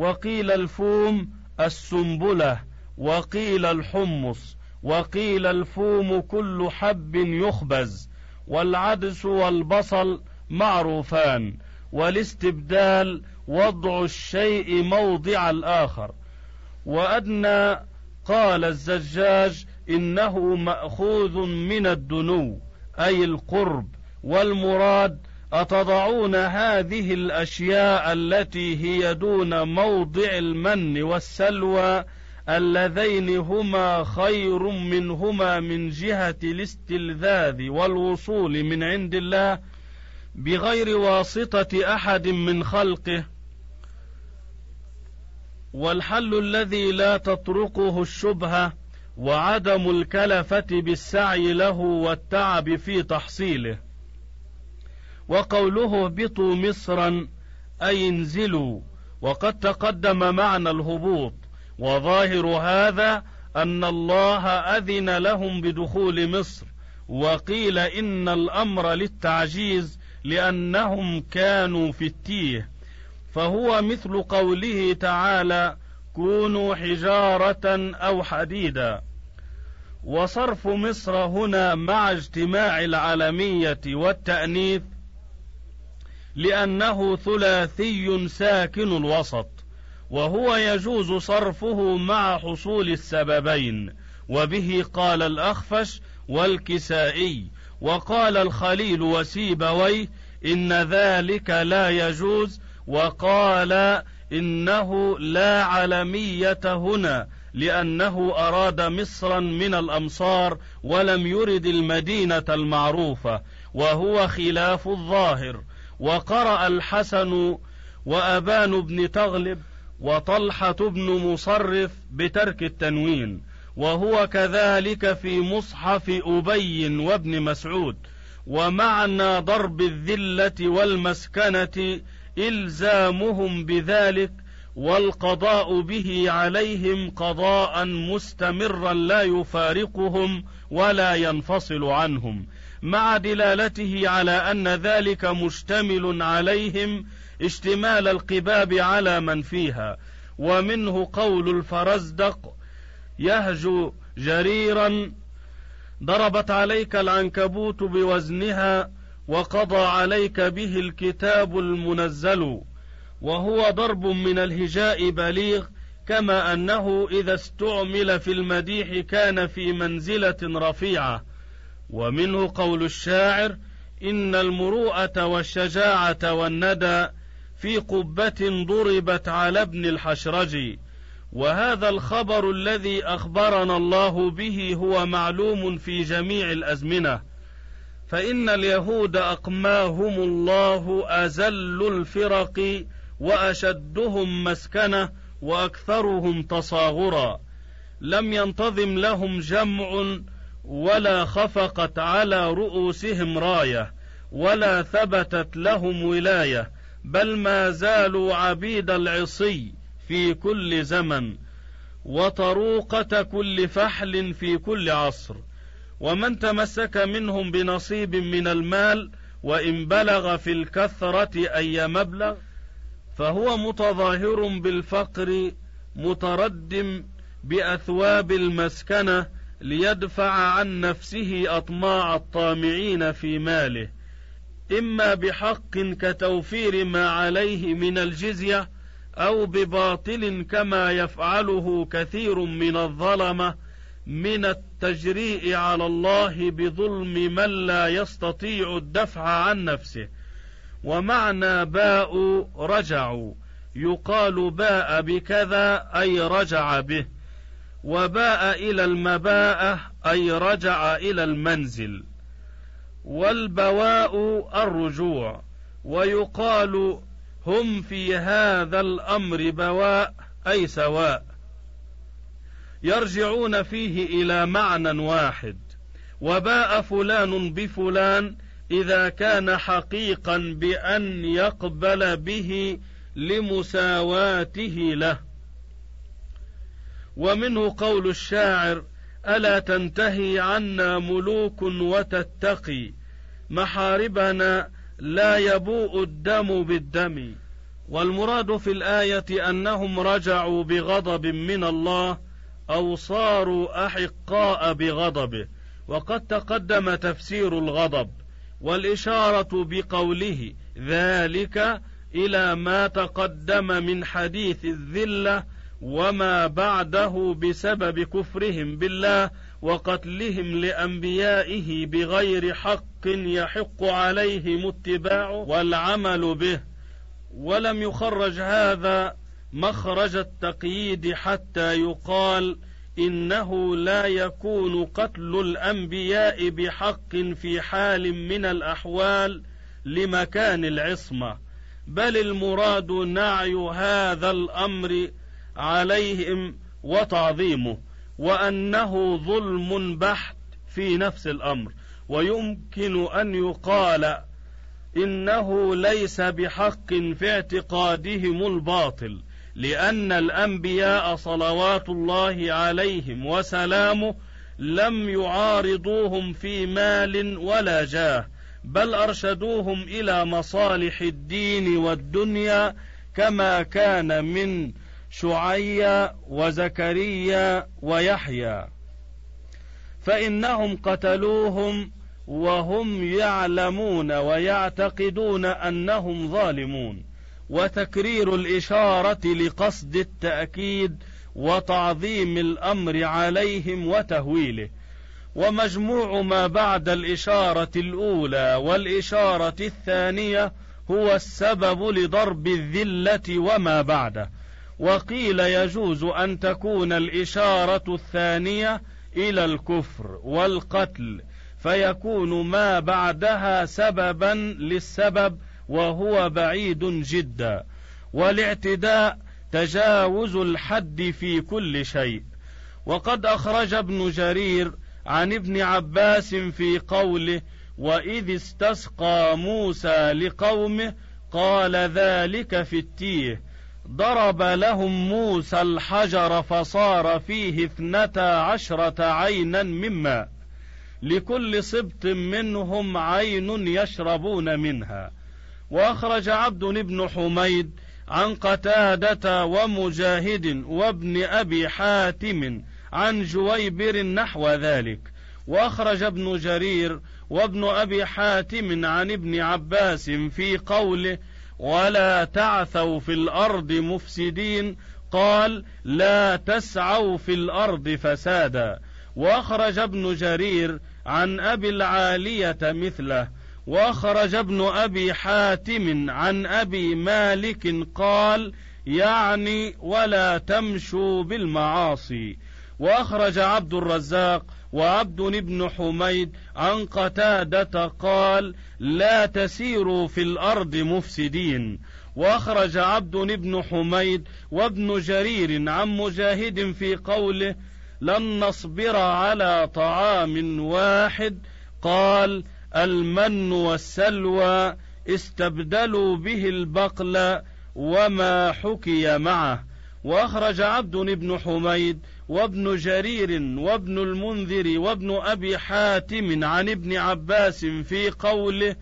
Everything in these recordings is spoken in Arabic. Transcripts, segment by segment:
وقيل الفوم السنبلة وقيل الحمص وقيل الفوم كل حب يخبز والعدس والبصل معروفان والاستبدال وضع الشيء موضع الآخر. وأدنى قال الزجاج إنه مأخوذ من الدنو أي القرب والمراد أتضعون هذه الأشياء التي هي دون موضع المن والسلوى اللذين هما خير منهما من جهة الاستلذاذ والوصول من عند الله بغير واسطة أحد من خلقه. والحل الذي لا تطرقه الشبهة وعدم الكلفة بالسعي له والتعب في تحصيله. وقوله اهبطوا مصرا أي انزلوا. وقد تقدم معنى الهبوط. وظاهر هذا أن الله أذن لهم بدخول مصر. وقيل إن الأمر للتعجيز لأنهم كانوا في التيه. فهو مثل قوله تعالى كونوا حجارة أو حديدا. وصرف مصر هنا مع اجتماع العلمية والتأنيث لأنه ثلاثي ساكن الوسط وهو يجوز صرفه مع حصول السببين وبه قال الأخفش والكسائي وقال الخليل وسيبويه إن ذلك لا يجوز وقال إنه لا علمية هنا لأنه أراد مصرا من الأمصار ولم يرد المدينة المعروفة وهو خلاف الظاهر. وقرأ الحسن وأبان بن تغلب وطلحة بن مصرف بترك التنوين وهو كذلك في مصحف أبي وابن مسعود ومعنى ضرب الذلة والمسكنة إلزامهم بذلك والقضاء به عليهم قضاء مستمرا لا يفارقهم ولا ينفصل عنهم. مع دلالته على أن ذلك مشتمل عليهم اشتمال القباب على من فيها ومنه قول الفرزدق يهجو جريرا ضربت عليك العنكبوت بوزنها وقضى عليك به الكتاب المنزل وهو ضرب من الهجاء بليغ كما أنه إذا استعمل في المديح كان في منزلة رفيعة. ومنه قول الشاعر إن المروءة والشجاعة والندى في قبة ضربت على ابن الحشرج. وهذا الخبر الذي أخبرنا الله به هو معلوم في جميع الأزمنة. فإن اليهود أقماهم الله أزل الفرق وأشدهم مسكنة وأكثرهم تصاغرا. لم ينتظم لهم جمع ولا خفقت على رؤوسهم راية ولا ثبتت لهم ولاية بل ما زالوا عبيد العصي في كل زمن وطروقة كل فحل في كل عصر. ومن تمسك منهم بنصيب من المال وإن بلغ في الكثرة أي مبلغ فهو متظاهر بالفقر متردم بأثواب المسكنة ليدفع عن نفسه أطماع الطامعين في ماله إما بحق كتوفير ما عليه من الجزية أو بباطل كما يفعله كثير من الظلمة من التجريء على الله بظلم من لا يستطيع الدفع عن نفسه. ومعنى باء رجعوا يقال باء بكذا أي رجع به. وباء إلى المباءة أي رجع إلى المنزل. والبواء الرجوع ويقال هم في هذا الأمر بواء أي سواء. يرجعون فيه إلى معنى واحد. وباء فلان بفلان إذا كان حقيقا بأن يقبل به لمساواته له. ومنه قول الشاعر ألا تنتهي عنا ملوك وتتقي محاربنا لا يبوء الدم بالدم. والمراد في الآية أنهم رجعوا بغضب من الله أو صاروا أحقاء بغضبه. وقد تقدم تفسير الغضب والإشارة بقوله ذلك إلى ما تقدم من حديث الذلة وما بعده بسبب كفرهم بالله وقتلهم لانبيائه بغير حق يحق عليهم اتباعه والعمل به ولم يخرج هذا مخرج التقييد حتى يقال انه لا يكون قتل الانبياء بحق في حال من الاحوال لمكان العصمه بل المراد نعي هذا الامر عليهم وتعظيمه وأنه ظلم بحت في نفس الأمر. ويمكن أن يقال إنه ليس بحق في اعتقادهم الباطل لأن الأنبياء صلوات الله عليهم وسلامه لم يعارضوهم في مال ولا جاه بل أرشدوهم إلى مصالح الدين والدنيا كما كان من شعيا وزكريا ويحيى فإنهم قتلوهم وهم يعلمون ويعتقدون أنهم ظالمون. وتكرير الإشارة لقصد التأكيد وتعظيم الأمر عليهم وتهويله. ومجموع ما بعد الإشارة الأولى والإشارة الثانية هو السبب لضرب الذلة وما بعده. وقيل يجوز أن تكون الإشارة الثانية إلى الكفر والقتل فيكون ما بعدها سببا للسبب وهو بعيد جدا والاعتداء تجاوز الحد في كل شيء. وقد أخرج ابن جرير عن ابن عباس في قوله وإذ استسقى موسى لقومه قال ذلك في التيه ضرب لهم موسى الحجر فصار فيه اثنتا عشرة عينا مما لكل سبط منهم عين يشربون منها. وأخرج عبد بن حميد عن قتادة ومجاهد وابن أبي حاتم عن جويبر نحو ذلك. وأخرج ابن جرير وابن أبي حاتم عن ابن عباس في قوله ولا تعثوا في الأرض مفسدين. قال لا تسعوا في الأرض فسادا. وأخرج ابن جرير عن أبي العالية مثله. وأخرج ابن أبي حاتم عن أبي مالك قال يعني ولا تمشوا بالمعاصي. وأخرج عبد الرزاق وعبد بن حميد عن قتادة قال لا تسيروا في الأرض مفسدين. وأخرج عبد بن حميد وابن جرير عن مجاهد في قوله لن نصبر على طعام واحد. قال المن والسلوى استبدلوا به البقل وما حكي معه. وأخرج عبد بن حميد وابن جرير وابن المنذر وابن أبي حاتم عن ابن عباس في قوله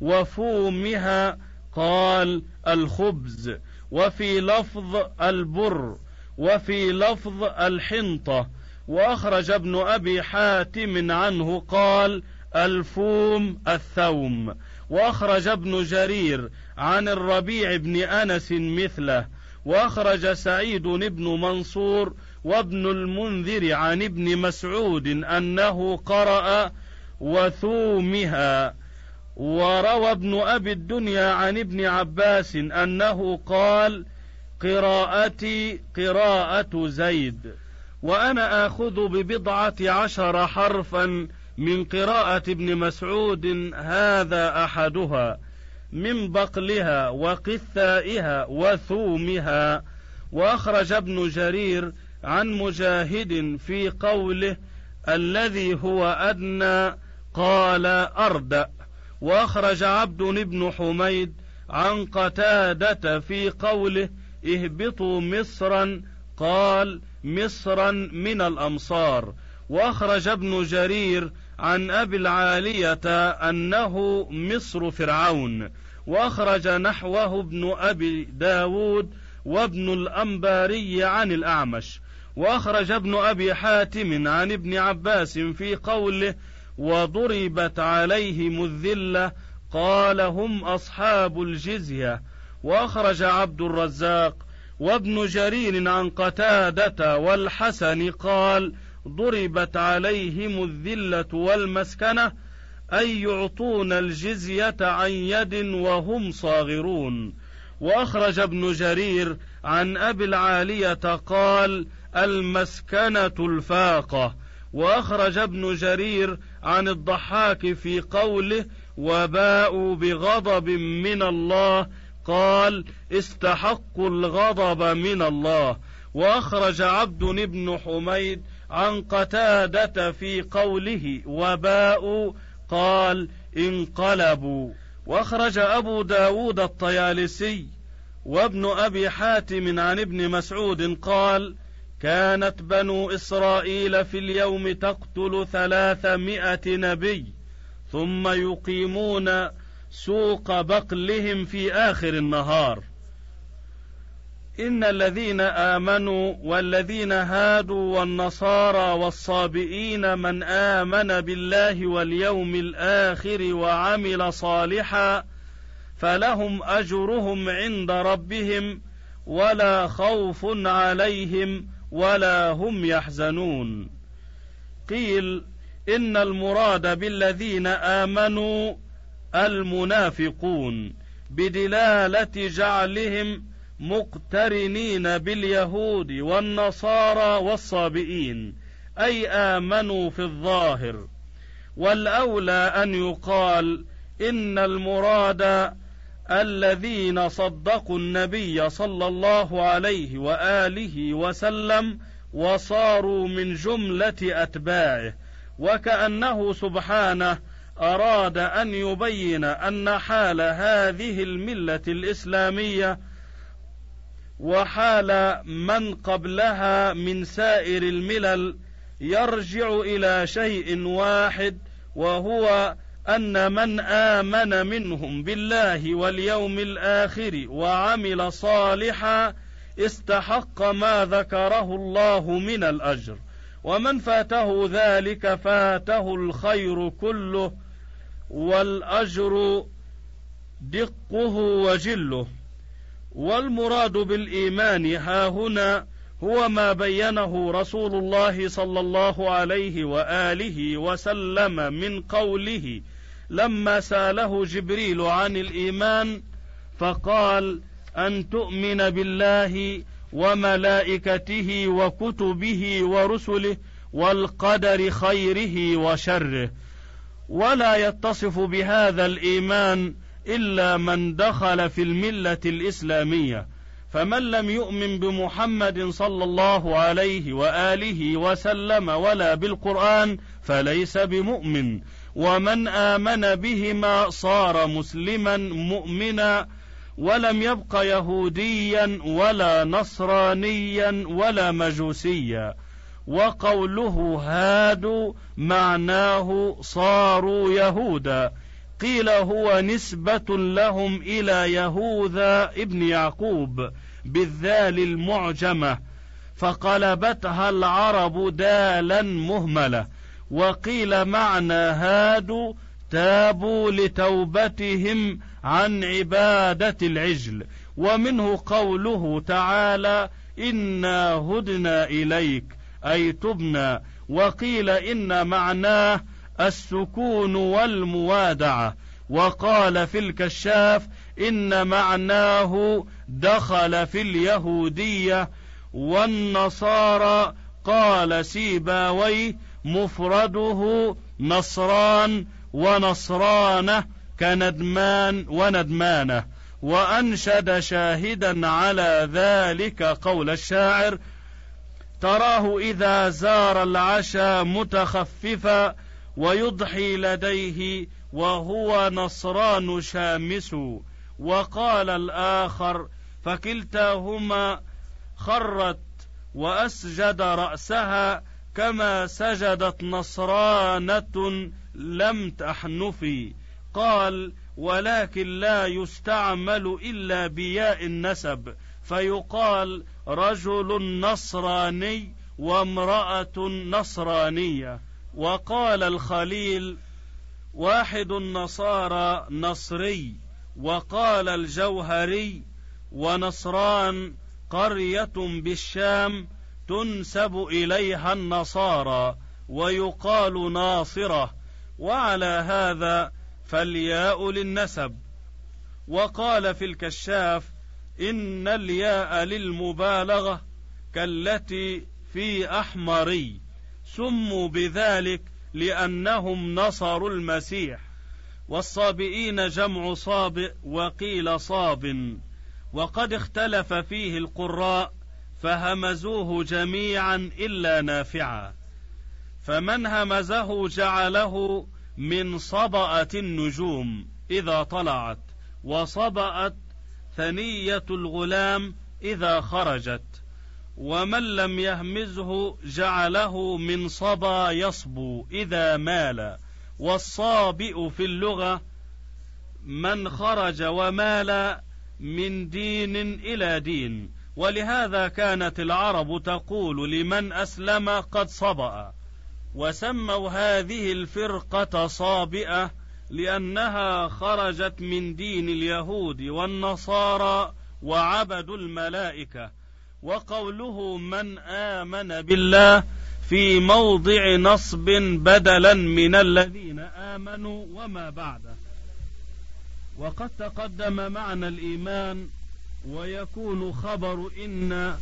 وفومها قال الخبز وفي لفظ البر وفي لفظ الحنطة وأخرج ابن أبي حاتم عنه قال الفوم الثوم وأخرج ابن جرير عن الربيع بن أنس مثله واخرج سعيد بن منصور وابن المنذر عن ابن مسعود أنه قرأ وثومها وروى ابن أبي الدنيا عن ابن عباس أنه قال قراءتي قراءة زيد وأنا آخذ ببضعة عشر حرفا من قراءة ابن مسعود هذا أحدها من بقلها وقثائها وثومها. وأخرج ابن جرير عن مجاهد في قوله الذي هو أدنى قال اردأ وأخرج عبد بن حميد عن قتادة في قوله اهبطوا مصرا قال مصرا من الأمصار. وأخرج ابن جرير عن أبي العالية أنه مصر فرعون وأخرج نحوه ابن أبي داود وابن الأنباري عن الأعمش وأخرج ابن أبي حاتم عن ابن عباس في قوله وضربت عليهم الذلة قال هم أصحاب الجزية وأخرج عبد الرزاق وابن جرير عن قتادة والحسن قال ضربت عليهم الذلة والمسكنة أي يعطون الجزية عن يد وهم صاغرون. وأخرج ابن جرير عن أبي العالية قال المسكنة الفاقة. وأخرج ابن جرير عن الضحاك في قوله وباءوا بغضب من الله. قال استحقوا الغضب من الله. وأخرج عبد بن حميد عن قتادة في قوله وباءوا قال انقلبوا. وأخرج أبو داود الطيالسي وابن أبي حاتم عن ابن مسعود قال كانت بنو إسرائيل في اليوم تقتل ثلاثمائة نبي ثم يقيمون سوق بقلهم في آخر النهار. إن الذين آمنوا والذين هادوا والنصارى والصابئين من آمن بالله واليوم الآخر وعمل صالحا فلهم أجرهم عند ربهم ولا خوف عليهم ولا هم يحزنون. قيل إن المراد بالذين آمنوا المنافقون بدلالة جعلهم مقترنين باليهود والنصارى والصابئين أي آمنوا في الظاهر. والأولى أن يقال إن المراد الذين صدقوا النبي صلى الله عليه وآله وسلم وصاروا من جملة أتباعه وكأنه سبحانه أراد أن يبين أن حال هذه الملة الإسلامية وحال من قبلها من سائر الملل يرجع إلى شيء واحد وهو أن من آمن منهم بالله واليوم الآخر وعمل صالحا استحق ما ذكره الله من الأجر. ومن فاته ذلك فاته الخير كله والأجر دقه وجله. والمراد بالإيمان ها هنا هو ما بينه رسول الله صلى الله عليه وآله وسلم من قوله لما سأله جبريل عن الإيمان فقال أن تؤمن بالله وملائكته وكتبه ورسله والقدر خيره وشره. ولا يتصف بهذا الإيمان إلا من دخل في الملة الإسلامية فمن لم يؤمن بمحمد صلى الله عليه وآله وسلم ولا بالقرآن فليس بمؤمن. ومن آمن بهما صار مسلما مؤمنا ولم يبق يهوديا ولا نصرانيا ولا مجوسيا. وقوله هادوا معناه صاروا يهودا. قيل هو نسبة لهم إلى يهوذا ابن يعقوب بالذال المعجمة فقلبتها العرب دالا مهملة وقيل معنى هادوا تابوا لتوبتهم عن عبادة العجل ومنه قوله تعالى إنا هدنا إليك أي تبنا وقيل إن معناه السكون والموادعة. وقال في الكشاف إن معناه دخل في اليهودية. والنصارى قال سيباوي مفرده نصران ونصرانة كندمان وندمانة. وأنشد شاهدا على ذلك قول الشاعر تراه إذا زار العشا متخففا ويضحي لديه وهو نصران شامس. وقال الآخر فكلتاهما خرت وأسجد رأسها كما سجدت نصرانة لم تحنفي. قال ولكن لا يستعمل إلا بياء النسب. فيقال رجل نصراني وامرأة نصرانية. وقال الخليل واحد النصارى نصري وقال الجوهري ونصران قرية بالشام تنسب إليها النصارى ويقال ناصرة وعلى هذا فالياء للنسب. وقال في الكشاف إن الياء للمبالغة كالتي في أحمري. سموا بذلك لأنهم نصروا المسيح. والصابئين جمع صابئ وقيل صاب. وقد اختلف فيه القراء فهمزوه جميعا إلا نافعا. فمن همزه جعله من صبأة النجوم إذا طلعت وصبأت ثنية الغلام إذا خرجت. ومن لم يهمزه جعله من صبا يصبو إذا مال. والصابئ في اللغة من خرج ومال من دين إلى دين. ولهذا كانت العرب تقول لمن أسلم قد صبأ. وسموا هذه الفرقة صابئة لأنها خرجت من دين اليهود والنصارى وعبدوا الملائكة. وقوله من آمن بالله في موضع نصب بدلا من الذين آمنوا وما بعده وقد تقدم معنى الإيمان ويكون خبر إن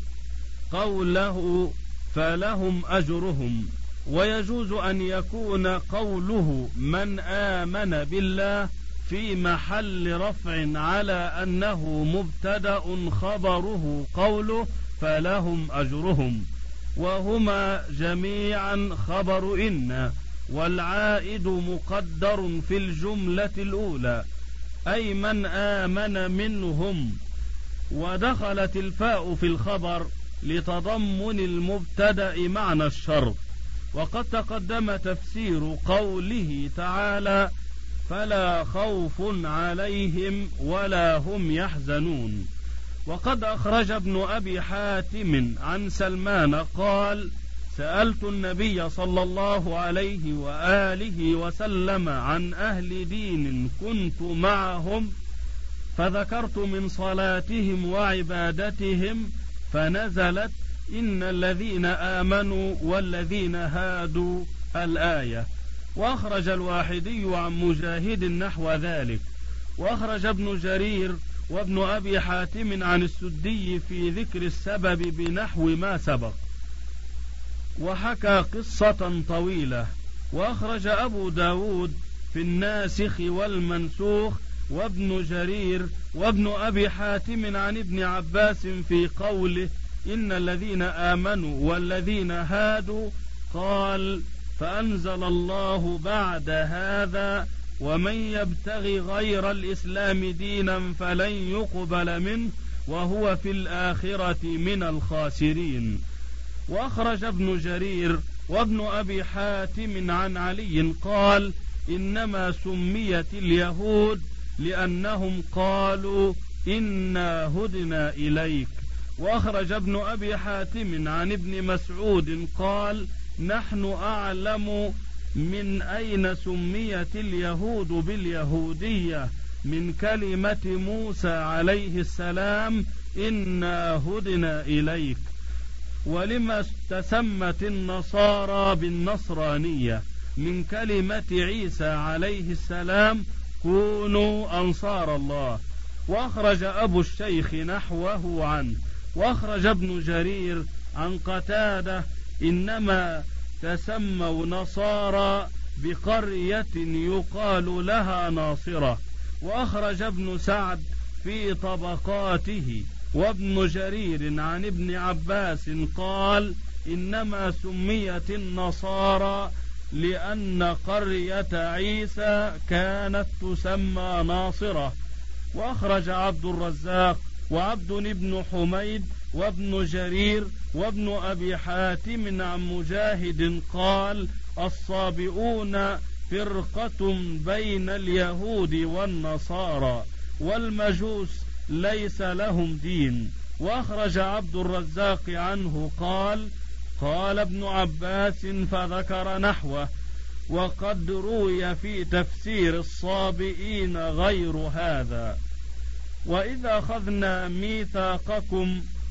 قوله فلهم أجرهم. ويجوز أن يكون قوله من آمن بالله في محل رفع على أنه مبتدأ خبره قوله فلهم أجرهم وهما جميعا خبر إن والعائد مقدر في الجملة الأولى أي من آمن منهم ودخلت الفاء في الخبر لتضمن المبتدأ معنى الشرط وقد تقدم تفسير قوله تعالى فلا خوف عليهم ولا هم يحزنون وقد أخرج ابن أبي حاتم عن سلمان قال سألت النبي صلى الله عليه وآله وسلم عن أهل دين كنت معهم فذكرت من صلاتهم وعبادتهم فنزلت إن الذين آمنوا والذين هادوا الآية. وأخرج الواحدي عن مجاهد نحو ذلك. وأخرج ابن جرير وابن أبي حاتم عن السدي في ذكر السبب بنحو ما سبق. وحكى قصة طويلة. وأخرج أبو داود في الناسخ والمنسوخ وابن جرير وابن أبي حاتم عن ابن عباس في قوله إن الذين آمنوا والذين هادوا قال فأنزل الله بعد هذا ومن يبتغي غير الإسلام دينا فلن يقبل منه وهو في الآخرة من الخاسرين. وأخرج ابن جرير وابن أبي حاتم عن علي قال إنما سميت اليهود لأنهم قالوا إنا هدنا إليك. وأخرج ابن أبي حاتم عن ابن مسعود قال نحن أعلم من أين سميت اليهود باليهودية؟ من كلمة موسى عليه السلام إنا هدنا إليك. ولما تسمت النصارى بالنصرانية؟ من كلمة عيسى عليه السلام كونوا أنصار الله. وأخرج أبو الشيخ نحوه عنه. وأخرج ابن جرير عن قتادة إنما تسموا نصارى بقرية يقال لها ناصرة. وأخرج ابن سعد في طبقاته. وابن جرير عن ابن عباس قال إنما سميت النصارى لأن قرية عيسى كانت تسمى ناصرة. وأخرج عبد الرزاق وعبد بن حميد وابن جرير وابن أبي حاتم عن مجاهد قال الصابئون فرقة بين اليهود والنصارى والمجوس ليس لهم دين. وأخرج عبد الرزاق عنه قال قال ابن عباس فذكر نحوه وقد روي في تفسير الصابئين غير هذا. وإذا أخذنا ميثاقكم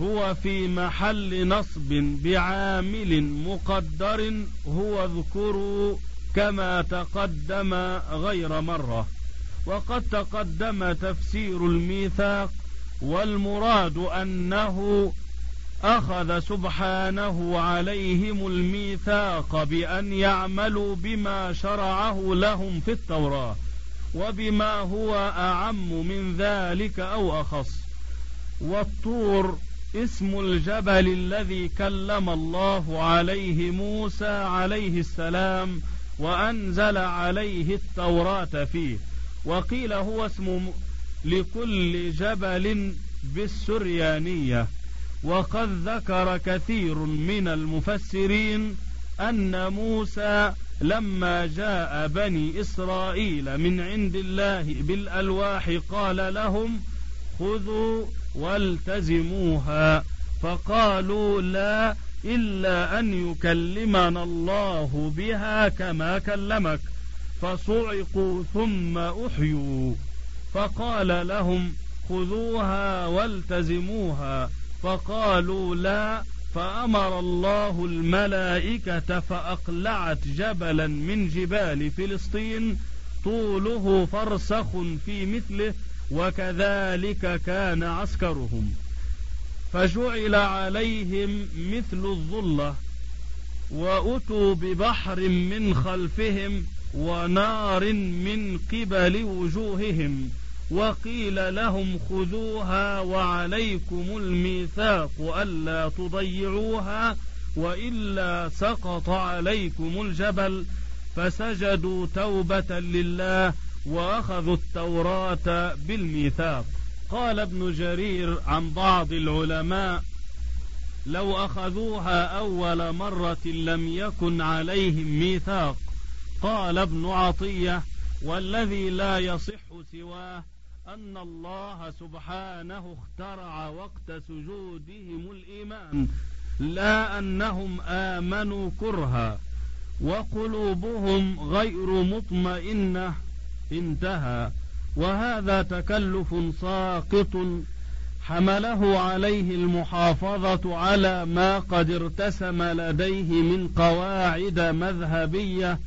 هو في محل نصب بعامل مقدر هو اذكروا كما تقدم غير مرة. وقد تقدم تفسير الميثاق والمراد أنه أخذ سبحانه عليهم الميثاق بأن يعملوا بما شرعه لهم في التوراة وبما هو أعم من ذلك أو أخص. والطور اسم الجبل الذي كلم الله عليه موسى عليه السلام وأنزل عليه التوراة فيه. وقيل هو اسم لكل جبل بالسريانية. وقد ذكر كثير من المفسرين أن موسى لما جاء بني إسرائيل من عند الله بالألواح قال لهم خذوا والتزموها فقالوا لا إلا أن يكلمنا الله بها كما كلمك فصعقوا ثم أحيوا فقال لهم خذوها والتزموها فقالوا لا فأمر الله الملائكة فأقلعت جبلا من جبال فلسطين طوله فرسخ في مثله وكذلك كان عسكرهم فجعل عليهم مثل الظلة وأتوا ببحر من خلفهم ونار من قبل وجوههم وقيل لهم خذوها وعليكم الميثاق ألا تضيعوها وإلا سقط عليكم الجبل فسجدوا توبة لله وأخذوا التوراة بالميثاق. قال ابن جرير عن بعض العلماء لو أخذوها أول مرة لم يكن عليهم ميثاق. قال ابن عطية والذي لا يصح سواه أن الله سبحانه اخترع وقت سجودهم الإيمان لا أنهم آمنوا كرها وقلوبهم غير مطمئنة انتهى. وهذا تكلف ساقط حمله عليه المحافظة على ما قد ارتسم لديه من قواعد مذهبية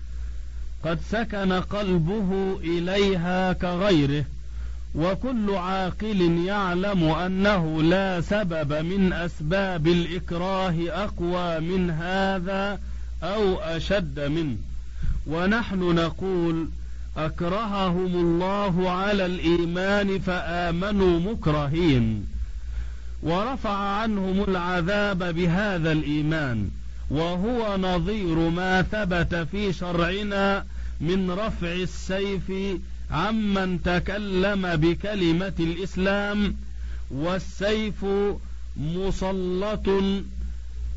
قد سكن قلبه إليها كغيره. وكل عاقل يعلم أنه لا سبب من أسباب الإكراه أقوى من هذا أو أشد منه. ونحن نقول أكرههم الله على الإيمان فآمنوا مكرهين. ورفع عنهم العذاب بهذا الإيمان. وهو نظير ما ثبت في شرعنا من رفع السيف عمن تكلم بكلمة الإسلام. والسيف مسلط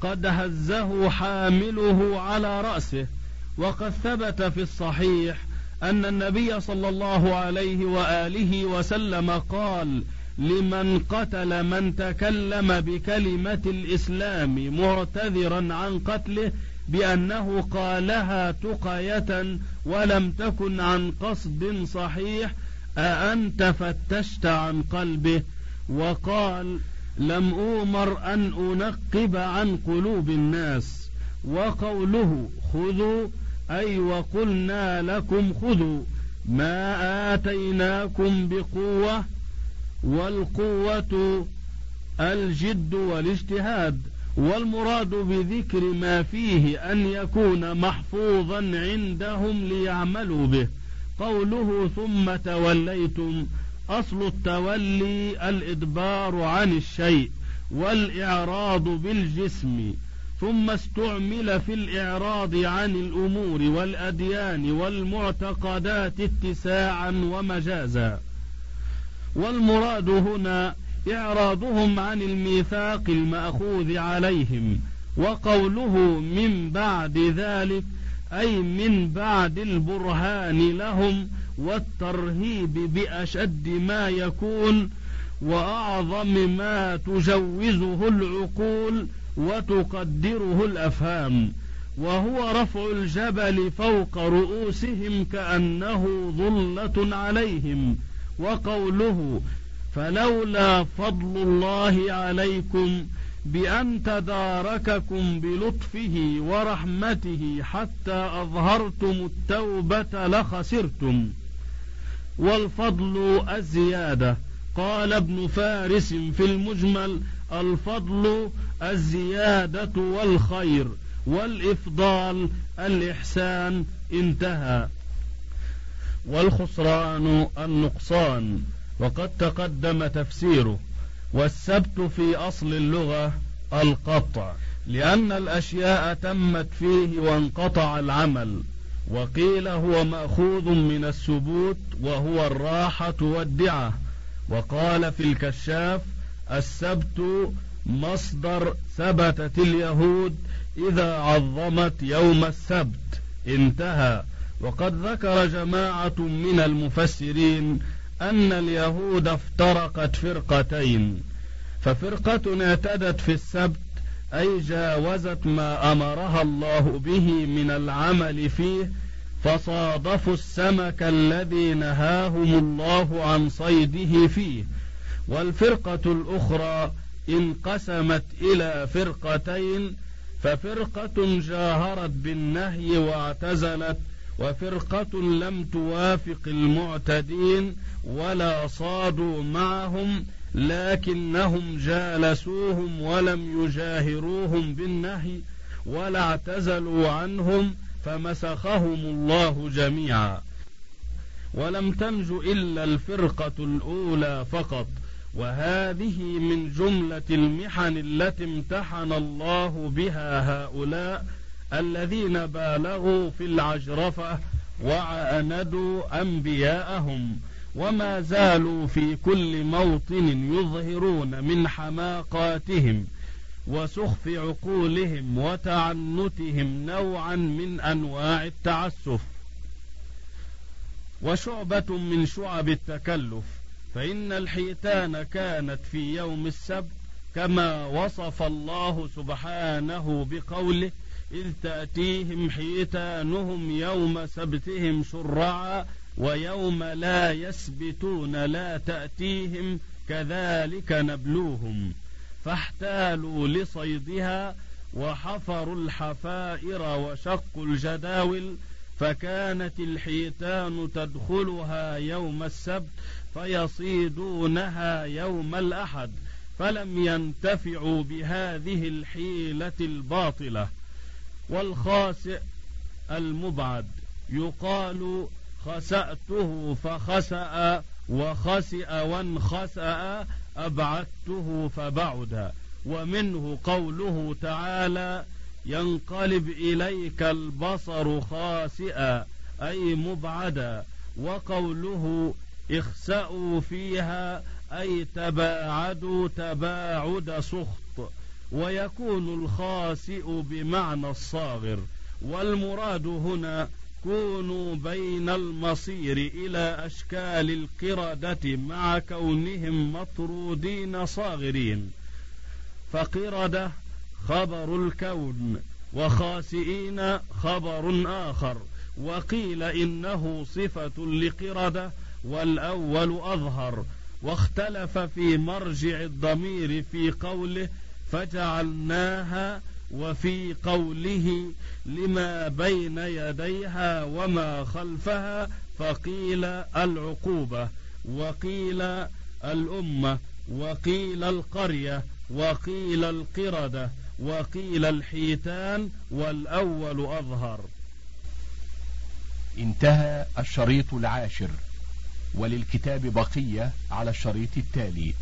قد هزه حامله على رأسه. وقد ثبت في الصحيح أن النبي صلى الله عليه وآله وسلم قال لمن قتل من تكلم بكلمة الإسلام معتذرا عن قتله بأنه قالها تقية ولم تكن عن قصد صحيح أأنت فتشت عن قلبه؟ وقال لم أومر أن أنقب عن قلوب الناس. وقوله خذوا أي وقلنا لكم خذوا ما آتيناكم بقوة والقوة الجد والاجتهاد والمراد بذكر ما فيه أن يكون محفوظا عندهم ليعملوا به. قوله ثم توليتم أصل التولي الإدبار عن الشيء والإعراض بالجسم. ثم استعمل في الإعراض عن الأمور والأديان والمعتقدات اتساعا ومجازا. والمراد هنا إعراضهم عن الميثاق المأخوذ عليهم وقوله من بعد ذلك أي من بعد البرهان لهم والترهيب بأشد ما يكون وأعظم ما تجوزه العقول وتقدره الأفهام وهو رفع الجبل فوق رؤوسهم كأنه ظلة عليهم وقوله فلولا فضل الله عليكم بأن تدارككم بلطفه ورحمته حتى أظهرتم التوبة لخسرتم والفضل الزيادة قال ابن فارس في المجمل الفضل الزيادة والخير والإفضال الإحسان انتهى. والخسران النقصان. وقد تقدم تفسيره. والسبت في أصل اللغة القطع. لأن الأشياء تمت فيه وانقطع العمل. وقيل هو مأخوذ من السبوت وهو الراحة والدعة. وقال في الكشاف السبت مصدر ثبتت اليهود إذا عظمت يوم السبت. انتهى. وقد ذكر جماعة من المفسرين أن اليهود افترقت فرقتين. ففرقة اعتدت في السبت أي جاوزت ما أمرها الله به من العمل فيه فصادفوا السمك الذي نهاهم الله عن صيده فيه. والفرقة الأخرى انقسمت إلى فرقتين ففرقة جاهرت بالنهي واعتزلت وفرقة لم توافق المعتدين ولا صادوا معهم لكنهم جالسوهم ولم يجاهروهم بالنهي ولا اعتزلوا عنهم فمسخهم الله جميعا. ولم تنج إلا الفرقة الأولى فقط. وهذه من جملة المحن التي امتحن الله بها هؤلاء الذين بالغوا في العجرفة وعاندوا أنبياءهم وما زالوا في كل موطن يظهرون من حماقاتهم وسخف عقولهم وتعنتهم نوعا من أنواع التعسف وشعبة من شعب التكلف. فإن الحيتان كانت في يوم السبت كما وصف الله سبحانه بقوله إذ تأتيهم حيتانهم يوم سبتهم شرعا ويوم لا يسبتون لا تأتيهم كذلك نبلوهم فاحتالوا لصيدها وحفروا الحفائر وشقوا الجداول فكانت الحيتان تدخلها يوم السبت فيصيدونها يوم الأحد فلم ينتفعوا بهذه الحيلة الباطلة. والخاسئ المبعد يقال خسأته فخسأ وخسئ وانخسأ أبعدته فبعد. ومنه قوله تعالى ينقلب إليك البصر خاسئا أي مبعدا. وقوله اخسأوا فيها أي تباعدوا تباعد سخط ويكون الخاسئ بمعنى الصاغر. والمراد هنا كونوا بين المصير إلى أشكال القردة مع كونهم مطرودين صاغرين. فقردة خبر الكون وخاسئين خبر آخر. وقيل إنه صفة لقردة والأول أظهر واختلف في مرجع الضمير في قوله فجعلناها وفي قوله لما بين يديها وما خلفها فقيل العقوبة وقيل الأمة وقيل القرية وقيل القردة وقيل الحيتان والأول أظهر. انتهى الشريط العاشر. وللكتاب بقية على الشريط التالي.